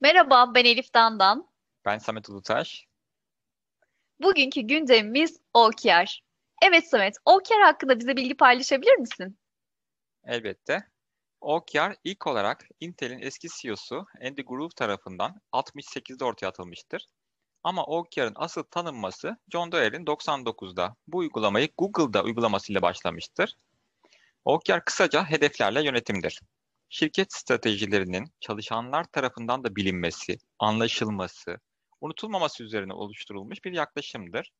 Merhaba, ben Elif Dandan. Ben Samet Ulutaş. Bugünkü gündemimiz OKR. Evet Samet, OKR hakkında bize bilgi paylaşabilir misin? Elbette. OKR ilk olarak Intel'in eski CEO'su Andy Grove tarafından 68'de ortaya atılmıştır. Ama OKR'ın asıl tanınması John Doerr'in 99'da bu uygulamayı Google'da uygulamasıyla başlamıştır. OKR kısaca hedeflerle yönetimdir. Şirket stratejilerinin çalışanlar tarafından da bilinmesi, anlaşılması, unutulmaması üzerine oluşturulmuş bir yaklaşımdır.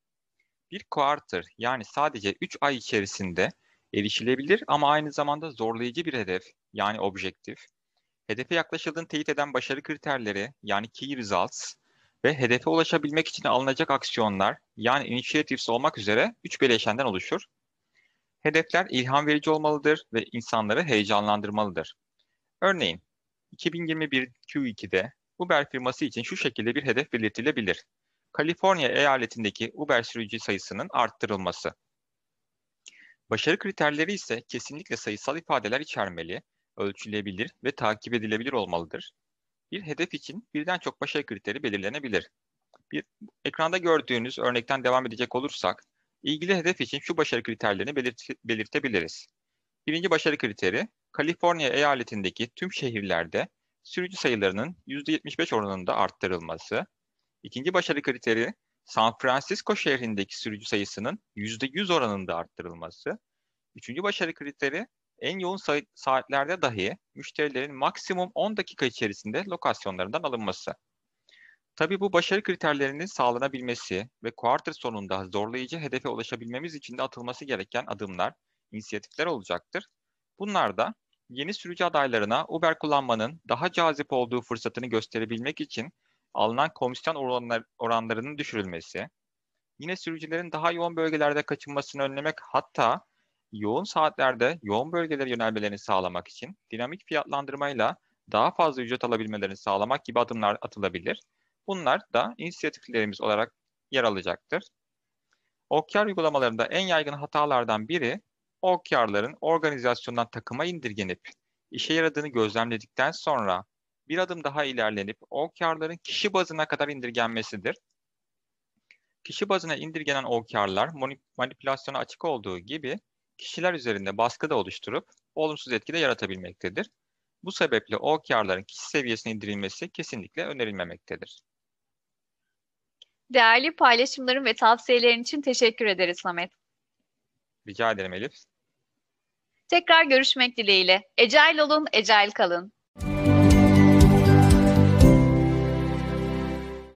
Bir quarter yani sadece 3 ay içerisinde erişilebilir ama aynı zamanda zorlayıcı bir hedef yani objektif, hedefe yaklaşıldığını teyit eden başarı kriterleri yani key results ve hedefe ulaşabilmek için alınacak aksiyonlar yani initiatives olmak üzere 3 bileşenden oluşur. Hedefler ilham verici olmalıdır ve insanları heyecanlandırmalıdır. Örneğin 2021 Q2'de Uber firması için şu şekilde bir hedef belirtilebilir. Kaliforniya eyaletindeki Uber sürücü sayısının arttırılması. Başarı kriterleri ise kesinlikle sayısal ifadeler içermeli, ölçülebilir ve takip edilebilir olmalıdır. Bir hedef için birden çok başarı kriteri belirlenebilir. Bir ekranda gördüğünüz örnekten devam edecek olursak, ilgili hedef için şu başarı kriterlerini belirt belirtebiliriz. Birinci başarı kriteri, Kaliforniya eyaletindeki tüm şehirlerde sürücü sayılarının %75 oranında arttırılması. İkinci başarı kriteri, San Francisco şehrindeki sürücü sayısının %100 oranında arttırılması. Üçüncü başarı kriteri, en yoğun saatlerde dahi müşterilerin maksimum 10 dakika içerisinde lokasyonlarından alınması. Tabi bu başarı kriterlerinin sağlanabilmesi ve quarter sonunda zorlayıcı hedefe ulaşabilmemiz için de atılması gereken adımlar, inisiyatifler olacaktır. Bunlar da yeni sürücü adaylarına Uber kullanmanın daha cazip olduğu fırsatını gösterebilmek için alınan komisyon oranlar, oranlarının düşürülmesi, yine sürücülerin daha yoğun bölgelerde kaçınmasını önlemek hatta yoğun saatlerde yoğun bölgelere yönelmelerini sağlamak için dinamik fiyatlandırmayla daha fazla ücret alabilmelerini sağlamak gibi adımlar atılabilir. Bunlar da inisiyatiflerimiz olarak yer alacaktır. OKR uygulamalarında en yaygın hatalardan biri OKR'ların organizasyondan takıma indirgenip işe yaradığını gözlemledikten sonra bir adım daha ilerlenip OKR'ların kişi bazına kadar indirgenmesidir. Kişi bazına indirgenen OKR'lar manipülasyona açık olduğu gibi kişiler üzerinde baskı da oluşturup olumsuz etki de yaratabilmektedir. Bu sebeple OKR'ların kişi seviyesine indirilmesi kesinlikle önerilmemektedir. Değerli paylaşımların ve tavsiyelerin için teşekkür ederiz Samet. Rica ederim Elif. Tekrar görüşmek dileğiyle. Ecail olun, ecail kalın.